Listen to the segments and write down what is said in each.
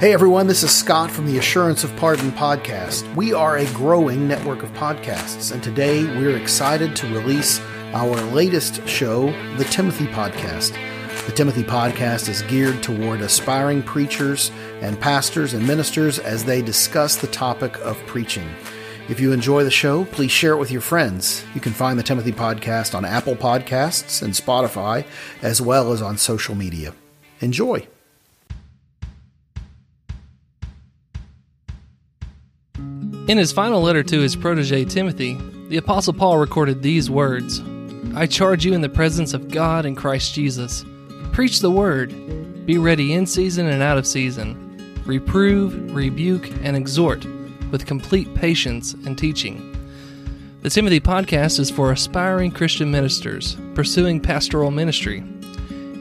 Hey everyone, this is Scott from the Assurance of Pardon podcast. We are a growing network of podcasts, and today we're excited to release our latest show, the Timothy Podcast. The Timothy Podcast is geared toward aspiring preachers and pastors and ministers as they discuss the topic of preaching. If you enjoy the show, please share it with your friends. You can find the Timothy Podcast on Apple Podcasts and Spotify, as well as on social media. Enjoy. In his final letter to his protege Timothy, the Apostle Paul recorded these words I charge you in the presence of God and Christ Jesus. Preach the word. Be ready in season and out of season. Reprove, rebuke, and exhort with complete patience and teaching. The Timothy podcast is for aspiring Christian ministers pursuing pastoral ministry.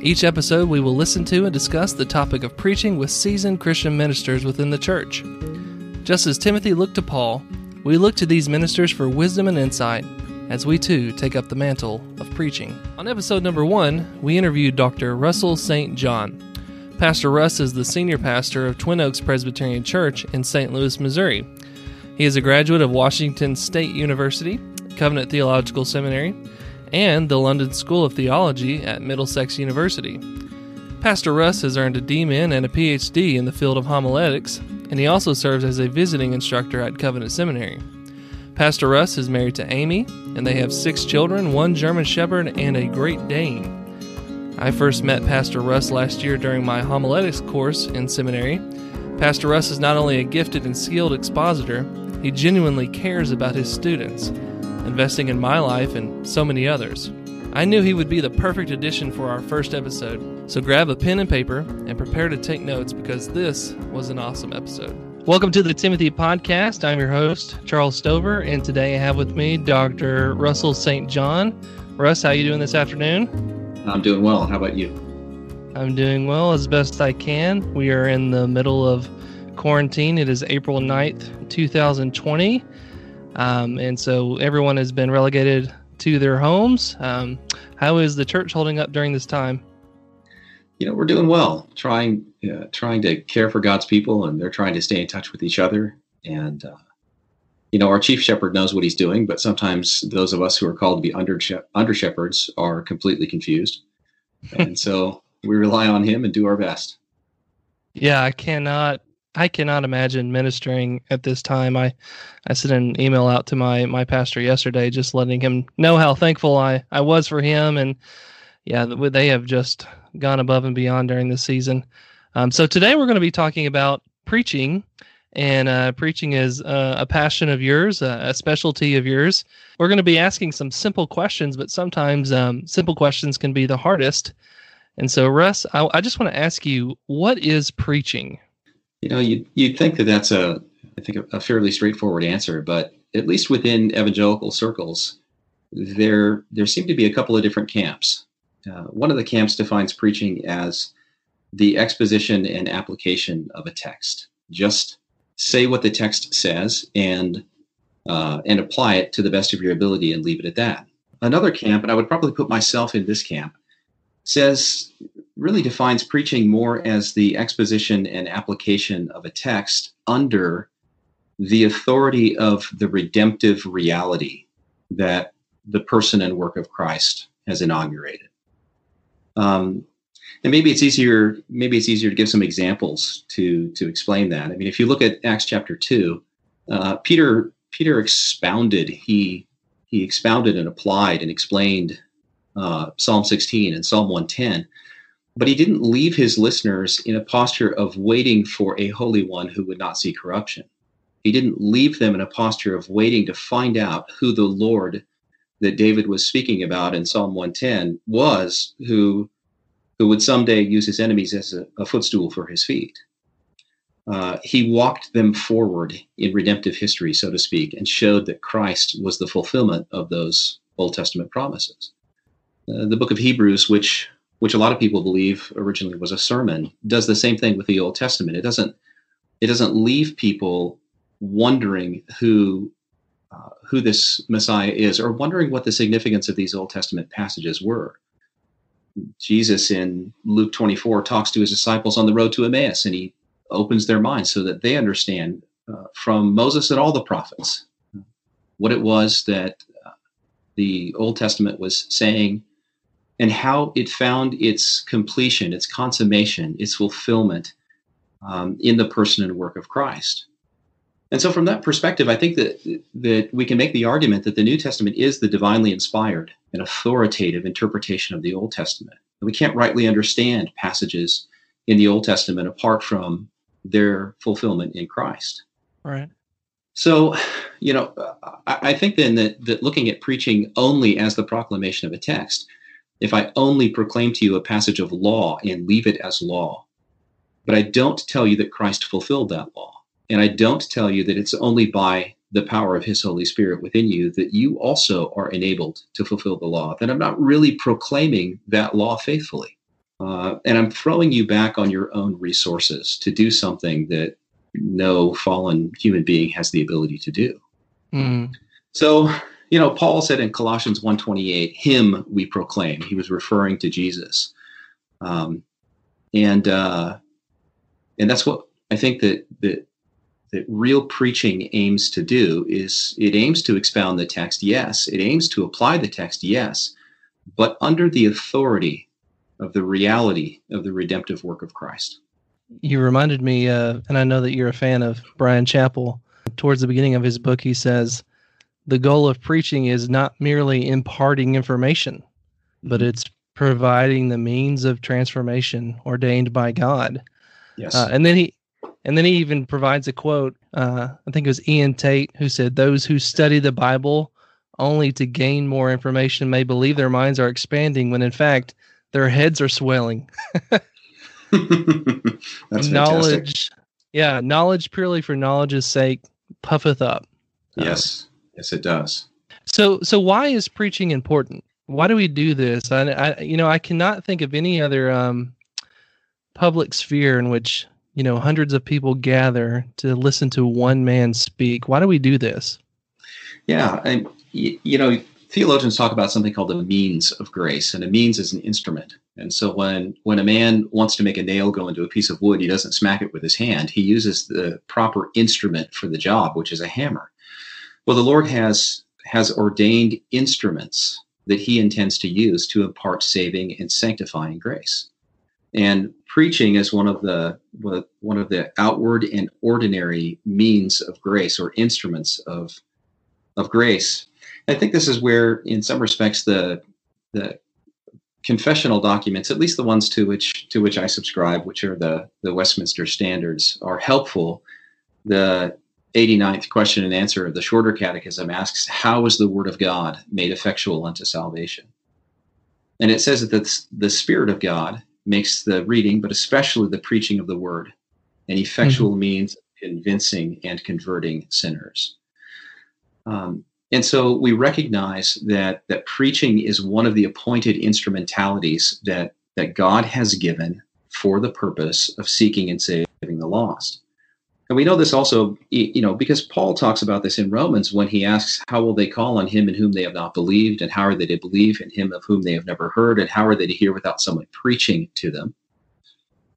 Each episode, we will listen to and discuss the topic of preaching with seasoned Christian ministers within the church. Just as Timothy looked to Paul, we look to these ministers for wisdom and insight as we too take up the mantle of preaching. On episode number one, we interviewed Dr. Russell St. John. Pastor Russ is the senior pastor of Twin Oaks Presbyterian Church in St. Louis, Missouri. He is a graduate of Washington State University, Covenant Theological Seminary, and the London School of Theology at Middlesex University. Pastor Russ has earned a DMin and a PhD in the field of homiletics and he also serves as a visiting instructor at Covenant Seminary. Pastor Russ is married to Amy, and they have six children one German Shepherd and a Great Dane. I first met Pastor Russ last year during my homiletics course in seminary. Pastor Russ is not only a gifted and skilled expositor, he genuinely cares about his students, investing in my life and so many others. I knew he would be the perfect addition for our first episode, so grab a pen and paper and prepare to take notes because this was an awesome episode. Welcome to the Timothy Podcast. I'm your host, Charles Stover, and today I have with me Dr. Russell St. John. Russ, how you doing this afternoon? I'm doing well. How about you? I'm doing well as best I can. We are in the middle of quarantine. It is April 9th, 2020. Um, and so everyone has been relegated to their homes. Um, how is the church holding up during this time? You know, we're doing well, trying uh, trying to care for God's people, and they're trying to stay in touch with each other. And uh, you know, our chief shepherd knows what he's doing, but sometimes those of us who are called to be under under shepherds are completely confused, and so we rely on him and do our best. Yeah, I cannot I cannot imagine ministering at this time. I, I sent an email out to my my pastor yesterday, just letting him know how thankful I I was for him, and yeah, they have just gone above and beyond during this season. Um, so today we're going to be talking about preaching, and uh, preaching is uh, a passion of yours, uh, a specialty of yours. We're going to be asking some simple questions, but sometimes um, simple questions can be the hardest. And so, Russ, I, I just want to ask you, what is preaching? You know, you you'd think that that's a I think a, a fairly straightforward answer, but at least within evangelical circles, there there seem to be a couple of different camps. Uh, one of the camps defines preaching as the exposition and application of a text. Just say what the text says and uh, and apply it to the best of your ability and leave it at that. Another camp, and I would probably put myself in this camp, says really defines preaching more as the exposition and application of a text under the authority of the redemptive reality that the person and work of Christ has inaugurated. Um, and maybe it's easier. Maybe it's easier to give some examples to to explain that. I mean, if you look at Acts chapter two, uh, Peter Peter expounded. He he expounded and applied and explained uh, Psalm 16 and Psalm 110 but he didn't leave his listeners in a posture of waiting for a holy one who would not see corruption. He didn't leave them in a posture of waiting to find out who the Lord that David was speaking about in Psalm 110 was, who, who would someday use his enemies as a, a footstool for his feet. Uh, he walked them forward in redemptive history, so to speak, and showed that Christ was the fulfillment of those Old Testament promises. Uh, the book of Hebrews, which which a lot of people believe originally was a sermon, does the same thing with the Old Testament. It doesn't it doesn't leave people wondering who uh, who this Messiah is or wondering what the significance of these Old Testament passages were. Jesus in Luke 24 talks to his disciples on the road to Emmaus and he opens their minds so that they understand uh, from Moses and all the prophets what it was that uh, the Old Testament was saying and how it found its completion, its consummation, its fulfillment um, in the person and work of Christ. And so, from that perspective, I think that that we can make the argument that the New Testament is the divinely inspired and authoritative interpretation of the Old Testament. We can't rightly understand passages in the Old Testament apart from their fulfillment in Christ. Right. So, you know, I, I think then that that looking at preaching only as the proclamation of a text, if I only proclaim to you a passage of law and leave it as law, but I don't tell you that Christ fulfilled that law and I don't tell you that it's only by the power of his Holy Spirit within you that you also are enabled to fulfill the law, then I'm not really proclaiming that law faithfully. Uh, and I'm throwing you back on your own resources to do something that no fallen human being has the ability to do. Mm. So, you know, Paul said in Colossians 1:28, "Him we proclaim." He was referring to Jesus, um, and uh, and that's what I think that that that real preaching aims to do is it aims to expound the text, yes. It aims to apply the text, yes, but under the authority of the reality of the redemptive work of Christ. You reminded me, uh, and I know that you're a fan of brian Chapell. Towards the beginning of his book, he says, The goal of preaching is not merely imparting information, but Mm-hmm. it's providing the means of transformation ordained by God. Yes. Uh, and then he and then he even provides a quote. Uh, I think it was Ian Tate who said, "Those who study the Bible only to gain more information may believe their minds are expanding, when in fact their heads are swelling." That's fantastic. knowledge, yeah, knowledge purely for knowledge's sake puffeth up. Uh, Yes. Yes, it does. So, so why is preaching important? Why do we do this? I, I you know, I cannot think of any other um, public sphere in which you know hundreds of people gather to listen to one man speak. Why do we do this? Yeah, and y- you know, theologians talk about something called the means of grace, and a means is an instrument. And so when when a man wants to make a nail go into a piece of wood, he doesn't smack it with his hand. He uses the proper instrument for the job, which is a hammer. Well, the Lord has has ordained instruments that he intends to use to impart saving and sanctifying grace. And preaching is one of the one of the outward and ordinary means of grace or instruments of of grace. I think this is where, in some respects, the the confessional documents, at least the ones to which to which I subscribe, which are the the Westminster Standards, are helpful. The 89th question and answer of the shorter catechism asks, How is the word of God made effectual unto salvation? And it says that the, Spirit of God makes the reading, but especially the preaching of the word, an effectual means of convincing and converting sinners. Um, and so we recognize that that preaching is one of the appointed instrumentalities that that God has given for the purpose of seeking and saving the lost. And we know this also, you know, because Paul talks about this in Romans when he asks, How will they call on him in whom they have not believed? And how are they to believe in him of whom they have never heard? And how are they to hear without someone preaching to them?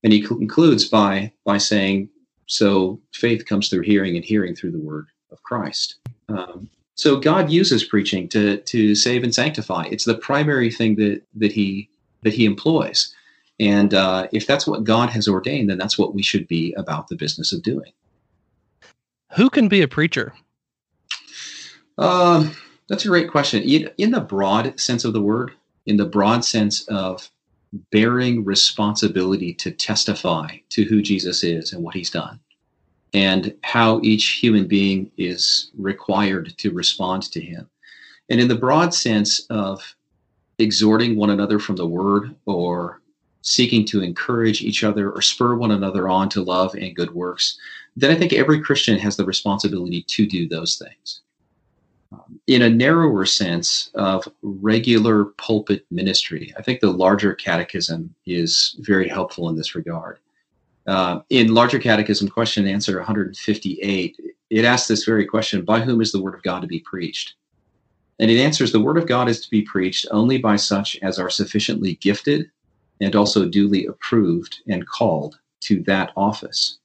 And he concludes by, by saying, So faith comes through hearing, and hearing through the word of Christ. Um, so God uses preaching to, to save and sanctify. It's the primary thing that, that, he, that he employs. And uh, if that's what God has ordained, then that's what we should be about the business of doing. Who can be a preacher? Um, that's a great question. In the broad sense of the word, in the broad sense of bearing responsibility to testify to who Jesus is and what he's done, and how each human being is required to respond to him. And in the broad sense of exhorting one another from the word or seeking to encourage each other or spur one another on to love and good works, then I think every Christian has the responsibility to do those things. Um, in a narrower sense of regular pulpit ministry, I think the larger catechism is very helpful in this regard. Uh, in larger catechism question and answer 158, it asks this very question By whom is the word of God to be preached? And it answers the word of God is to be preached only by such as are sufficiently gifted and also duly approved and called to that office.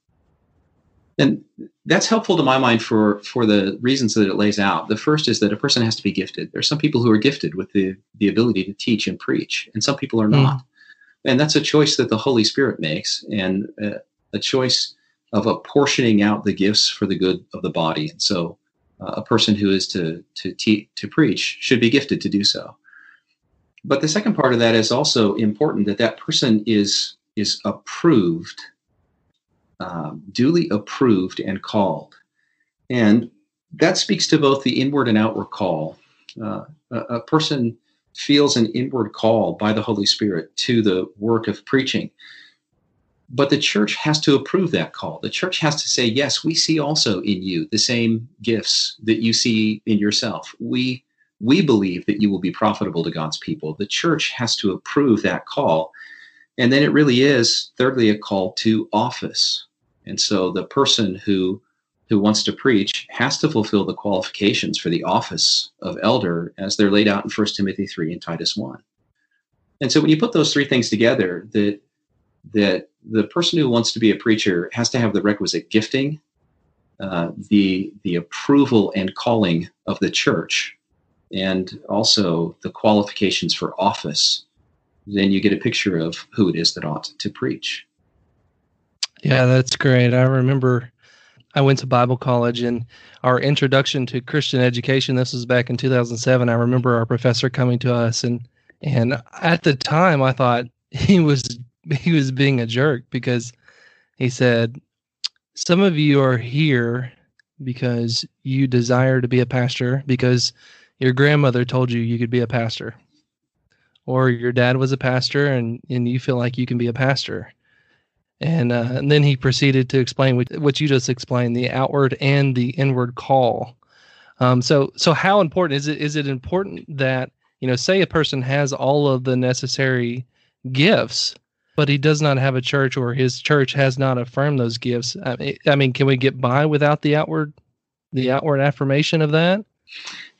And that's helpful to my mind for for the reasons that it lays out. The first is that a person has to be gifted. There are some people who are gifted with the the ability to teach and preach, and some people are not. Mm. And that's a choice that the Holy Spirit makes, and uh, a choice of apportioning out the gifts for the good of the body. And so, uh, a person who is to to te- to preach should be gifted to do so. But the second part of that is also important that that person is is approved, um, duly approved and called, and that speaks to both the inward and outward call. Uh, a, a person feels an inward call by the Holy Spirit to the work of preaching. But the church has to approve that call. The church has to say, yes, we see also in you the same gifts that you see in yourself. We we believe that you will be profitable to God's people. The church has to approve that call. And then it really is, thirdly, a call to office. And so the person who who wants to preach has to fulfill the qualifications for the office of elder as they're laid out in 1 Timothy 3 and Titus 1. And so when you put those three things together, that that the person who wants to be a preacher has to have the requisite gifting, uh, the the approval and calling of the church, and also the qualifications for office. Then you get a picture of who it is that ought to preach. Yeah, that's great. I remember I went to Bible college and our introduction to Christian education. This was back in 2007. I remember our professor coming to us and and at the time I thought he was he was being a jerk because he said, Some of you are here because you desire to be a pastor because your grandmother told you you could be a pastor. Or your dad was a pastor and, and you feel like you can be a pastor. And, uh, and then he proceeded to explain what, what you just explained the outward and the inward call. Um, so, so how important is it? Is it important that, you know, say a person has all of the necessary gifts, but he does not have a church or his church has not affirmed those gifts. I mean, I mean, can we get by without the outward, the outward affirmation of that?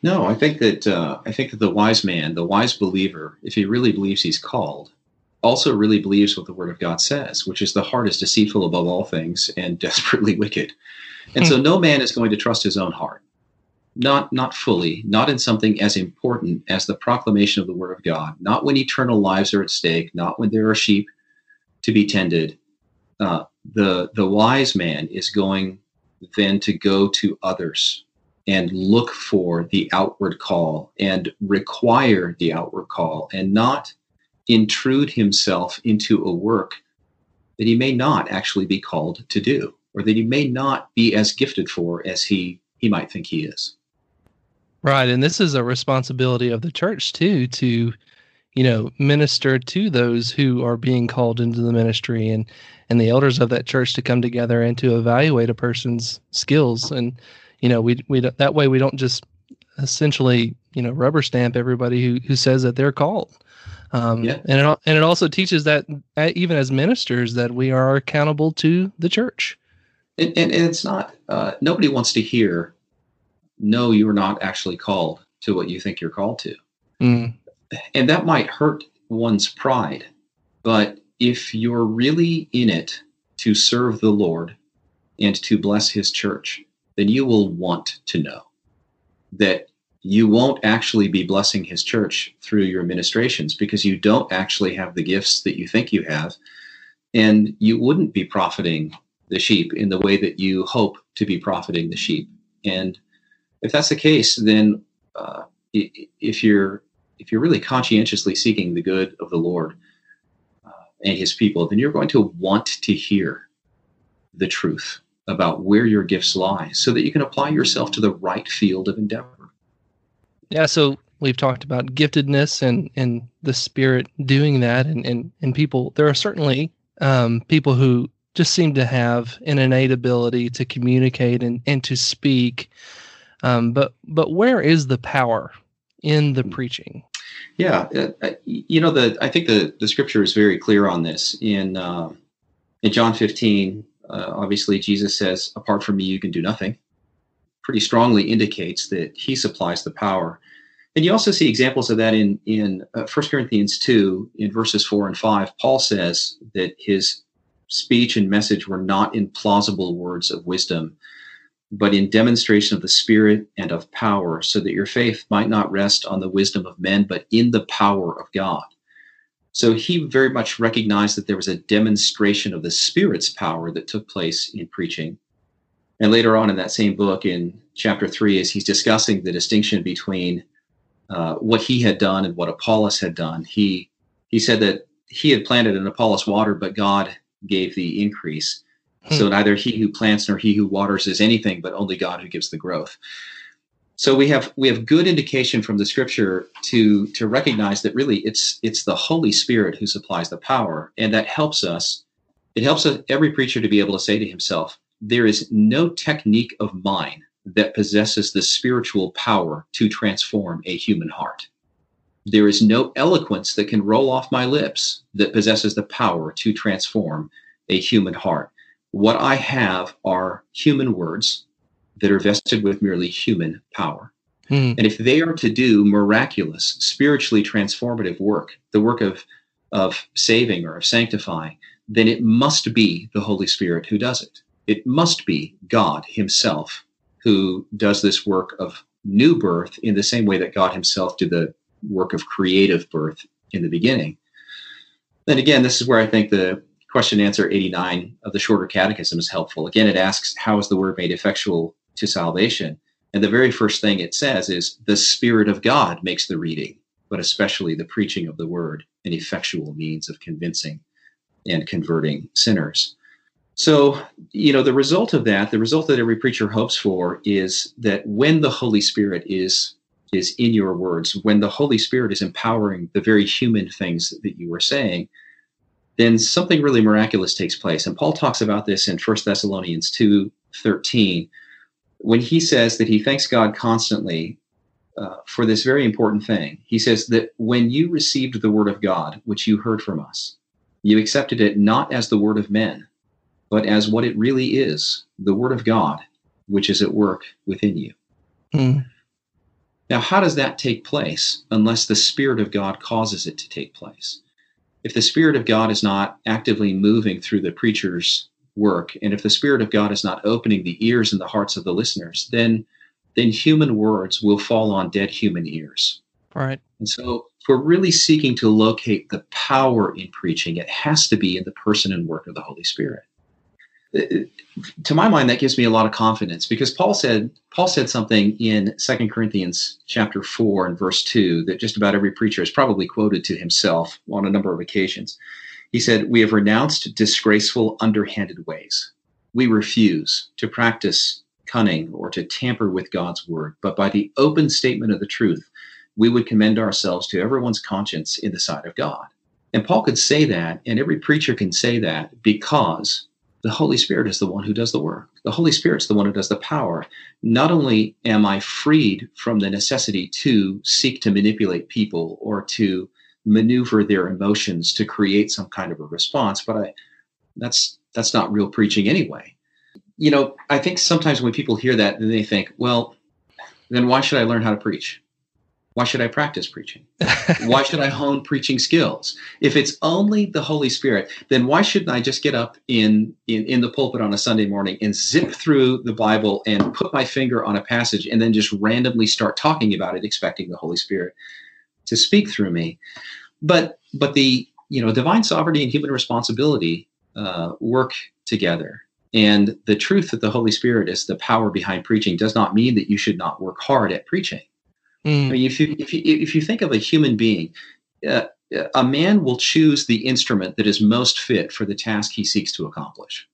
No, I think that uh, I think that the wise man, the wise believer, if he really believes he's called, also really believes what the Word of God says, which is the heart is deceitful above all things and desperately wicked. And so, hmm. no man is going to trust his own heart, not not fully, not in something as important as the proclamation of the Word of God, not when eternal lives are at stake, not when there are sheep to be tended, uh, the the wise man is going then to go to others and look for the outward call and require the outward call and not intrude himself into a work that he may not actually be called to do or that he may not be as gifted for as he he might think he is. Right. And this is a responsibility of the church too to you know, minister to those who are being called into the ministry and and the elders of that church to come together and to evaluate a person's skills. And you know we we that way we don't just essentially you know rubber stamp everybody who who says that they're called um, yeah. and it and it also teaches that even as ministers that we are accountable to the church and, and, and it's not uh, nobody wants to hear no you're not actually called to what you think you're called to mm and that might hurt one's pride. But if you're really in it to serve the Lord and to bless his church, then you will want to know that you won't actually be blessing his church through your ministrations because you don't actually have the gifts that you think you have. And you wouldn't be profiting the sheep in the way that you hope to be profiting the sheep. And if that's the case, then uh, if you're if you're really conscientiously seeking the good of the Lord uh, and his people, then you're going to want to hear the truth about where your gifts lie so that you can apply yourself to the right field of endeavor. Yeah, so we've talked about giftedness and, and the spirit doing that and, and, and people there are certainly um, people who just seem to have an innate ability to communicate and, and to speak. Um, but but where is the power in the preaching? Yeah, uh, uh, you know the I think the the scripture is very clear on this in uh, in John 15. Uh, obviously, Jesus says, "Apart from me, you can do nothing." Pretty strongly indicates that He supplies the power, and you also see examples of that in in uh, 1 Corinthians 2 in verses four and five. Paul says that his speech and message were not in plausible words of wisdom, but in demonstration of the Spirit and of power, so that your faith might not rest on the wisdom of men, but in the power of God. So he very much recognized that there was a demonstration of the Spirit's power that took place in preaching. And later on in that same book, in chapter three, as he's discussing the distinction between uh, what he had done and what Apollos had done, he he said that he had planted and Apollos watered, but God gave the increase. Hmm. So neither he who plants nor he who waters is anything, but only God who gives the growth. So we have we have good indication from the scripture to to recognize that really it's it's the Holy Spirit who supplies the power, and that helps us. It helps every preacher to be able to say to himself, "There is no technique of mine that possesses the spiritual power to transform a human heart." There is no eloquence that can roll off my lips that possesses the power to transform a human heart. What I have are human words that are vested with merely human power. Mm. And if they are to do miraculous, spiritually transformative work, the work of, of saving or of sanctifying, then it must be the Holy Spirit who does it. It must be God Himself who does this work of new birth in the same way that God Himself did the work of creative birth in the beginning. And again, this is where I think the question answer 89 of the shorter catechism is helpful. Again, it asks, How is the word made effectual to salvation? And the very first thing it says is, The Spirit of God makes the reading, but especially the preaching of the word, an effectual means of convincing and converting sinners. So, you know, the result of that, the result that every preacher hopes for is that when the Holy Spirit is is in your words, when the Holy Spirit is empowering the very human things that you are saying, then something really miraculous takes place. And Paul talks about this in 1 Thessalonians 2 13, when he says that he thanks God constantly uh, for this very important thing. He says that when you received the word of God, which you heard from us, you accepted it not as the word of men, but as what it really is the word of God, which is at work within you. Mm. Now, how does that take place unless the Spirit of God causes it to take place? If the Spirit of God is not actively moving through the preacher's work, and if the Spirit of God is not opening the ears and the hearts of the listeners, then then human words will fall on dead human ears. Right. And so if we're really seeking to locate the power in preaching, it has to be in the person and work of the Holy Spirit uh, uh, to my mind that gives me a lot of confidence because paul said paul said something in Second corinthians chapter 4 and verse 2 that just about every preacher has probably quoted to himself on a number of occasions he said we have renounced disgraceful underhanded ways we refuse to practice cunning or to tamper with god's word but by the open statement of the truth we would commend ourselves to everyone's conscience in the sight of god and paul could say that and every preacher can say that because the Holy Spirit is the one who does the work. The Holy Spirit's the one who does the power. Not only am I freed from the necessity to seek to manipulate people or to maneuver their emotions to create some kind of a response, but I that's that's not real preaching anyway. You know, I think sometimes when people hear that, then they think, well, then why should I learn how to preach? why should I practice preaching? why should I hone preaching skills? If it's only the Holy Spirit, then why shouldn't I just get up in, in, in the pulpit on a Sunday morning and zip through the Bible and put my finger on a passage and then just randomly start talking about it, expecting the Holy Spirit to speak through me? But but the you know divine sovereignty and human responsibility uh, work together. And the truth that the Holy Spirit is the power behind preaching does not mean that you should not work hard at preaching. Mm. I mean, if you if you if you think of a human being, uh, a man will choose the instrument that is most fit for the task he seeks to accomplish.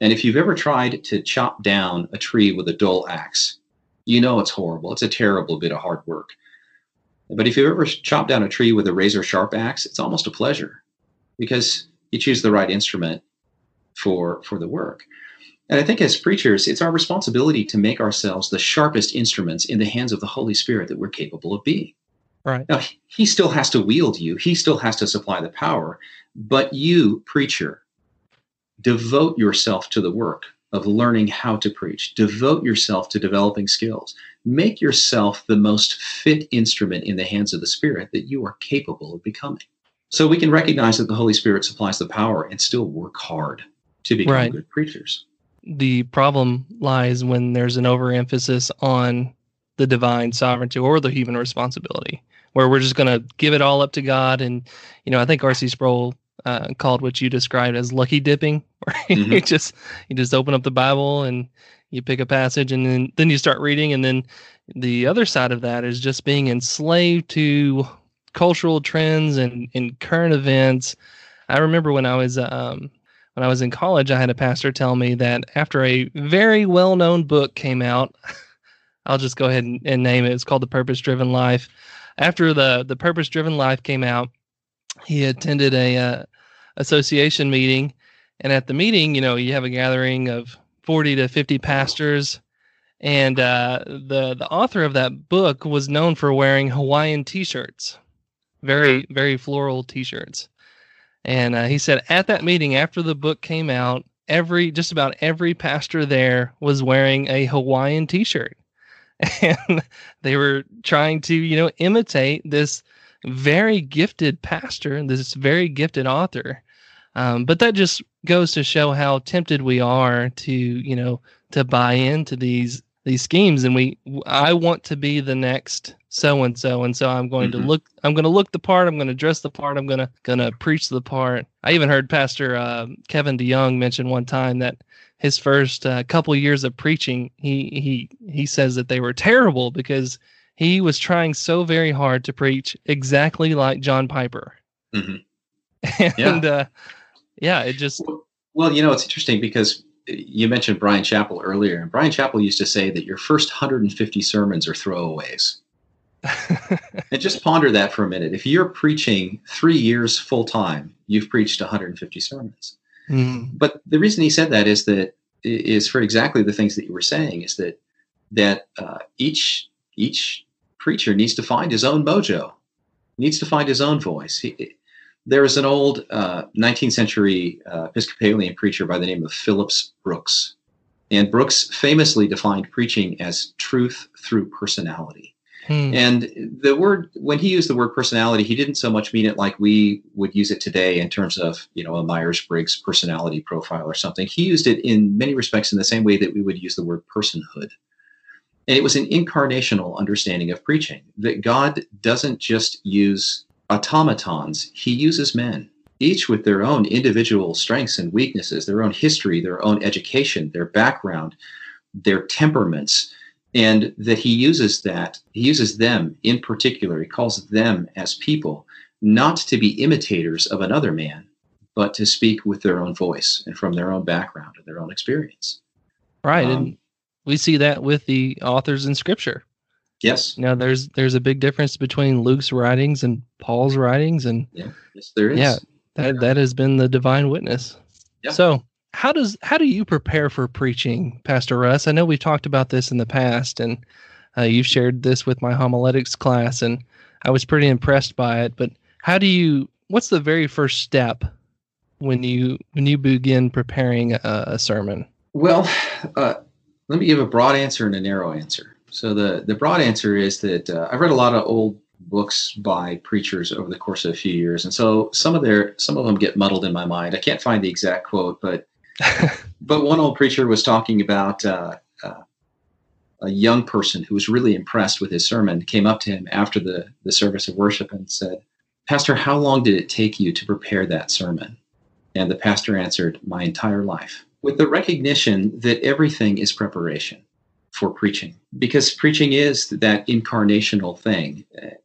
And if you've ever tried to chop down a tree with a dull axe, you know it's horrible. It's a terrible bit of hard work. But if you've ever chopped down a tree with a razor sharp axe, it's almost a pleasure because you choose the right instrument for for the work. And I think as preachers, it's our responsibility to make ourselves the sharpest instruments in the hands of the Holy Spirit that we're capable of being. Right. Now, he still has to wield you, he still has to supply the power, but you, preacher, devote yourself to the work of learning how to preach. Devote yourself to developing skills. Make yourself the most fit instrument in the hands of the Spirit that you are capable of becoming. So we can recognize that the Holy Spirit supplies the power and still work hard to become Right. good preachers. the problem lies when there's an overemphasis on the divine sovereignty or the human responsibility, where we're just going to give it all up to God. And, you know, I think R.C. Sproul uh, called what you described as lucky dipping, where you Mhm. just you just open up the Bible and you pick a passage and then then you start reading, and then the other side of that is just being enslaved to cultural trends and, and current events. I remember when I was um, when I was in college, I had a pastor tell me that after a very well known book came out, I'll just go ahead and, and name it. It's called The Purpose Driven Life. After the the Purpose Driven Life came out, he attended a uh, association meeting, and at the meeting, you know, you have a gathering of forty to fifty pastors, and uh, the the author of that book was known for wearing Hawaiian T-shirts, very very floral T-shirts. And uh, he said at that meeting, after the book came out, every just about every pastor there was wearing a Hawaiian T-shirt, and they were trying to, you know, imitate this very gifted pastor, and this very gifted author. Um, but that just goes to show how tempted we are to, you know, to buy into these these schemes, and we, I want to be the next so and so, and so I'm going Mhm. to look, I'm going to look the part, I'm going to dress the part, I'm going to going to preach the part. I even heard Pastor uh, Kevin DeYoung mention one time that his first uh, couple years of preaching, he he he says that they were terrible because he was trying so very hard to preach exactly like John Piper. Mhm. And yeah. uh yeah, it just Well, you know, it's interesting because you mentioned Brian Chapell earlier, and Brian Chapell used to say that your first 150 sermons are throwaways. And just ponder that for a minute. If you're preaching three years full time, you've preached 150 sermons. Mm, But the reason he said that is that is for exactly the things that you were saying. Is that that uh, each each preacher needs to find his own mojo, needs to find his own voice. He, there was an old uh, 19th century uh, Episcopalian preacher by the name of Phillips Brooks, and Brooks famously defined preaching as truth through personality. mm, And the word, when he used the word personality, he didn't so much mean it like we would use it today in terms of, you know, a Myers Briggs personality profile or something. He used it in many respects in the same way that we would use the word personhood. And it was an incarnational understanding of preaching that God doesn't just use automatons, he uses men, each with their own individual strengths and weaknesses, their own history, their own education, their background, their temperaments and that he uses that he uses them in particular he calls them as people not to be imitators of another man but to speak with their own voice and from their own background and their own experience right. um, and we see that with the authors in scripture. yes Now there's there's a big difference between Luke's writings and Paul's writings and yes there is Yeah. that that has been the divine witness. Yeah. So how does how do you prepare for preaching, Pastor Russ? I know we've talked about this in the past, and uh, you've shared this with my homiletics class, and I was pretty impressed by it. But how do you? What's the very first step when you when you begin preparing a, a sermon? well uh, let me give a broad answer and a narrow answer. So the the broad answer is that uh, i've read a lot of old books by preachers over the course of a few years and so some of their some of them get muddled in my mind. I can't find the exact quote but but one old preacher was talking about uh, uh, a young person who was really impressed with his sermon came up to him after the, the service of worship and said pastor how long did it take you to prepare that sermon? And the pastor answered my entire life with the recognition that everything is preparation for preaching because preaching is that incarnational thing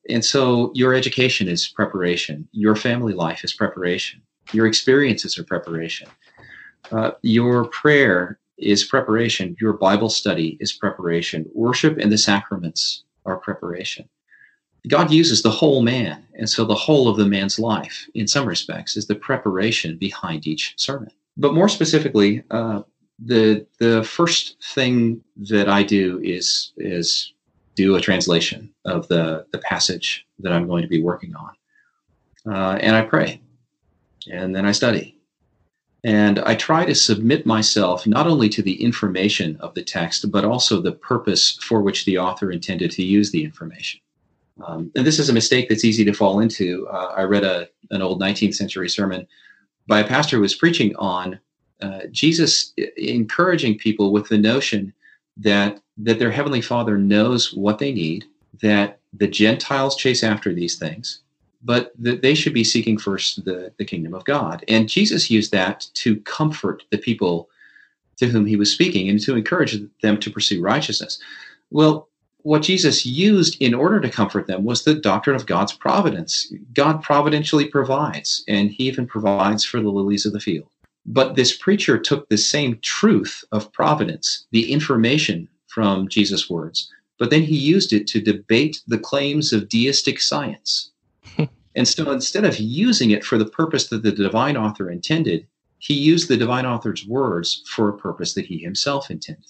and so your education is preparation your family life is preparation your experiences are preparation uh, your prayer is preparation. Your Bible study is preparation. Worship and the sacraments are preparation. God uses the whole man, and so the whole of the man's life, in some respects, is the preparation behind each sermon. But more specifically, uh, the the first thing that I do is is do a translation of the the passage that I'm going to be working on, uh, and I pray, and then I study, and I try to submit myself not only to the information of the text, but also the purpose for which the author intended to use the information. Um, and this is a mistake that's easy to fall into. Uh, I read a, an old 19th century sermon by a pastor who was preaching on uh, Jesus encouraging people with the notion that that their heavenly Father knows what they need, that the Gentiles chase after these things, but that they should be seeking first the, the kingdom of God. And Jesus used that to comfort the people to whom he was speaking and to encourage them to pursue righteousness. Well, what Jesus used in order to comfort them was the doctrine of God's providence. God providentially provides, and he even provides for the lilies of the field. But this preacher took the same truth of providence, the information from Jesus' words, but then he used it to debate the claims of deistic science. and so instead of using it for the purpose that the divine author intended, he used the divine author's words for a purpose that he himself intended.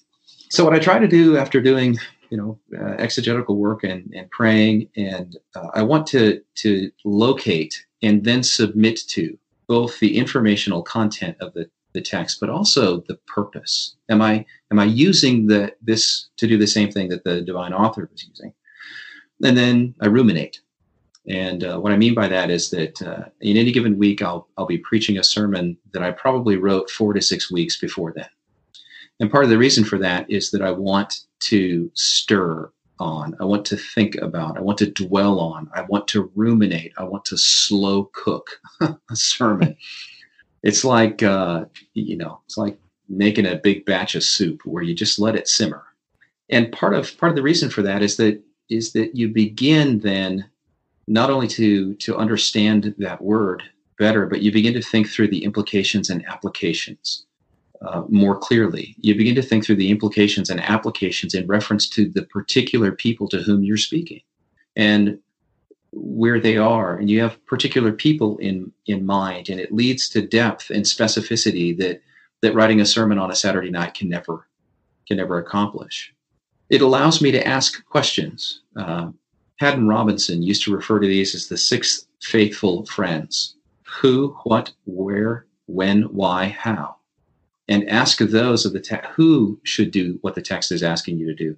So what I try to do after doing, you know, uh, exegetical work and, and praying, and uh, I want to to locate and then submit to both the informational content of the, the text, but also the purpose. Am I am I using the this to do the same thing that the divine author was using? And then I ruminate. And uh, what I mean by that is that uh, in any given week, I'll I'll be preaching a sermon that I probably wrote four to six weeks before then. And part of the reason for that is that I want to stir on, I want to think about, I want to dwell on, I want to ruminate, I want to slow cook a sermon. it's like uh, you know, it's like making a big batch of soup where you just let it simmer. And part of part of the reason for that is that is that you begin then not only to to understand that word better, but you begin to think through the implications and applications uh, more clearly. You begin to think through the implications and applications in reference to the particular people to whom you're speaking and where they are. And you have particular people in, in mind, and it leads to depth and specificity that, that writing a sermon on a Saturday night can never, can never accomplish. It allows me to ask questions. Uh, Haddon Robinson used to refer to these as the six faithful friends who, what, where, when, why, how and ask those of the text who should do what the text is asking you to do.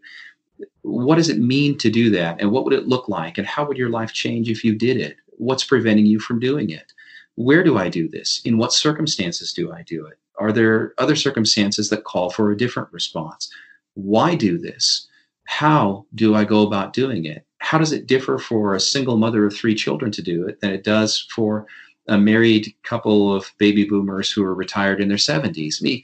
What does it mean to do that? And what would it look like? And how would your life change if you did it? What's preventing you from doing it? Where do I do this? In what circumstances do I do it? Are there other circumstances that call for a different response? Why do this? How do I go about doing it? How does it differ for a single mother of three children to do it than it does for a married couple of baby boomers who are retired in their 70s. Me,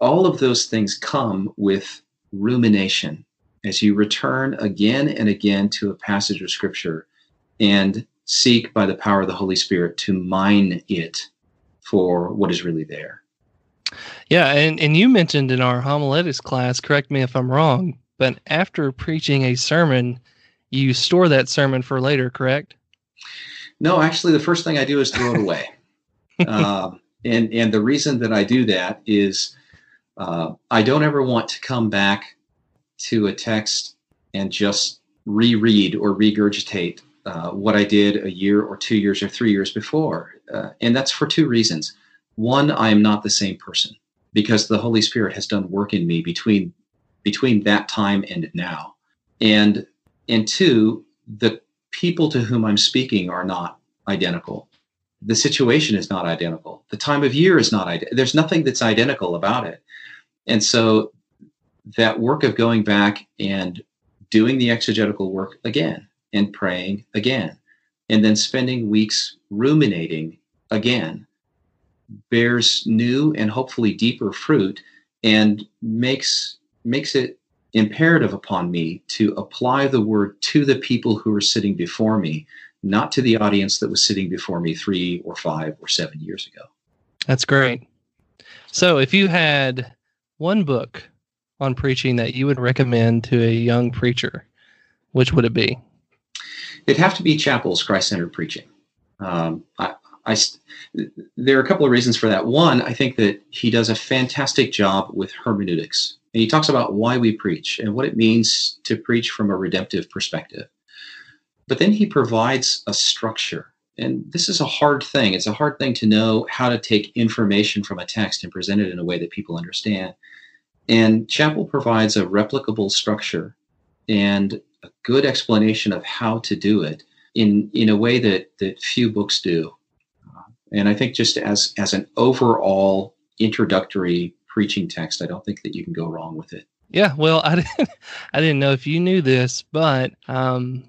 all of those things come with rumination as you return again and again to a passage of scripture and seek by the power of the Holy Spirit to mine it for what is really there. Yeah, and, and you mentioned in our homiletics class, correct me if I'm wrong, but after preaching a sermon, you store that sermon for later, correct? No, actually, the first thing I do is throw it away. um, and and the reason that I do that is uh, I don't ever want to come back to a text and just reread or regurgitate uh, what I did a year or two years or three years before. Uh, and that's for two reasons. One, I am not the same person because the Holy Spirit has done work in me between between that time and now. And and two, the people to whom I'm speaking are not identical. The situation is not identical. The time of year is not. There's nothing that's identical about it. And so that work of going back and doing the exegetical work again and praying again and then spending weeks ruminating again bears new and hopefully deeper fruit and makes makes it imperative upon me to apply the word to the people who are sitting before me, not to the audience that was sitting before me three or five or seven years ago. That's great. So, if you had one book on preaching that you would recommend to a young preacher, which would it be? It'd have to be Chapell's Christ centered preaching. Um, I, I, there are a couple of reasons for that. One, I think that he does a fantastic job with hermeneutics. And he talks about why we preach and what it means to preach from a redemptive perspective. But then he provides a structure. And this is a hard thing. It's a hard thing to know how to take information from a text and present it in a way that people understand. And Chapell provides a replicable structure and a good explanation of how to do it in, in a way that, that few books do. and I think just as, as an overall introductory preaching text. I don't think that you can go wrong with it. Yeah, well, I didn't, I didn't know if you knew this, but um,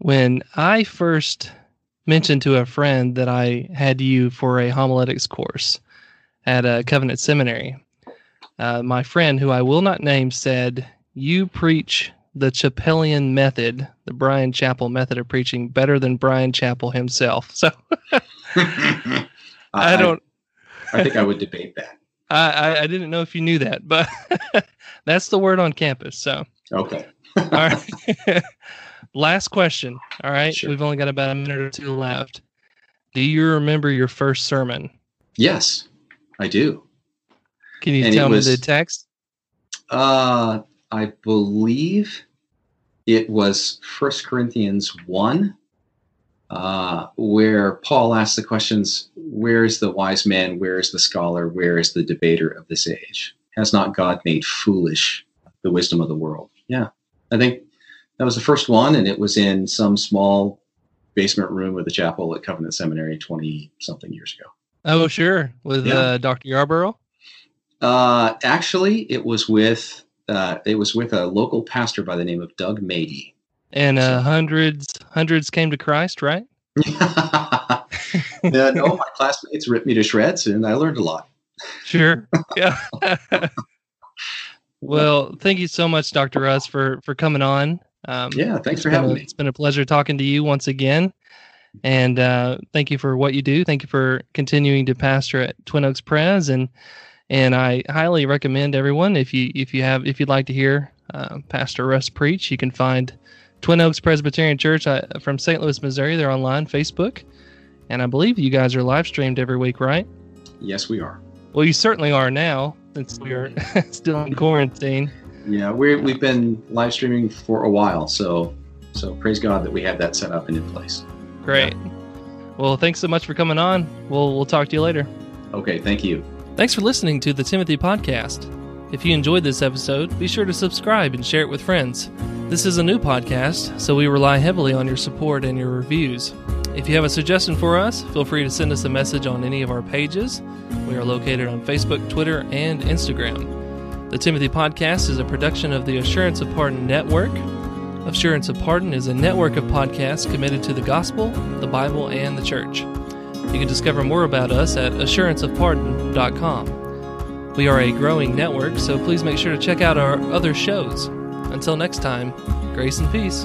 when I first mentioned to a friend that I had you for a homiletics course at a Covenant Seminary, uh, my friend, who I will not name, said, You preach the Chapelian method, the Brian Chapell method of preaching, better than Brian Chapell himself. So I, I don't. I think I would debate that. I, I didn't know if you knew that, but that's the word on campus. So okay. all right. Last question. All right. Sure. We've only got about a minute or two left. Do you remember your first sermon? Yes, I do. Can you And tell was- me the text? Uh, I believe it was First Corinthians 1, uh, where Paul asks the questions Where is the wise man? Where is the scholar? Where is the debater of this age? Has not God made foolish the wisdom of the world? Yeah, I think that was the first one, and it was in some small basement room of the chapel at Covenant Seminary 20 something years ago. Oh, sure. With Yeah. uh, Dr. Yarbrough? Uh, actually, it was with uh, it was with a local pastor by the name of Doug Mady. And uh, hundreds hundreds came to Christ, right? yeah, no, my classmates ripped me to shreds, and I learned a lot. Sure. Yeah. well, thank you so much, Dr. Russ, for for coming on. Um, Yeah, thanks for having a- me. It's been a pleasure talking to you once again. And uh, thank you for what you do. Thank you for continuing to pastor at Twin Oaks Pres, and and I highly recommend everyone if you if you have if you'd like to hear uh, Pastor Russ preach, you can find Twin Oaks Presbyterian Church uh, from St. Louis, Missouri. They're online, Facebook, and I believe you guys are live streamed every week, right? Yes, we are. Well, you certainly are now, since we are still in quarantine. Yeah, we're we've been live streaming for a while, so so praise God that we have that set up and in place. Great. Well, thanks so much for coming on. We'll we'll talk to you later. Okay, thank you. Thanks for listening to the Timothy Podcast. If you enjoyed this episode, be sure to subscribe and share it with friends. This is a new podcast, so we rely heavily on your support and your reviews. If you have a suggestion for us, feel free to send us a message on any of our pages. We are located on Facebook, Twitter, and Instagram. The Timothy Podcast is a production of the Assurance of Pardon Network. Assurance of Pardon is a network of podcasts committed to the gospel, the Bible, and the church. You can discover more about us at assuranceofpardon.com. We are a growing network, so please make sure to check out our other shows. Until next time, grace and peace.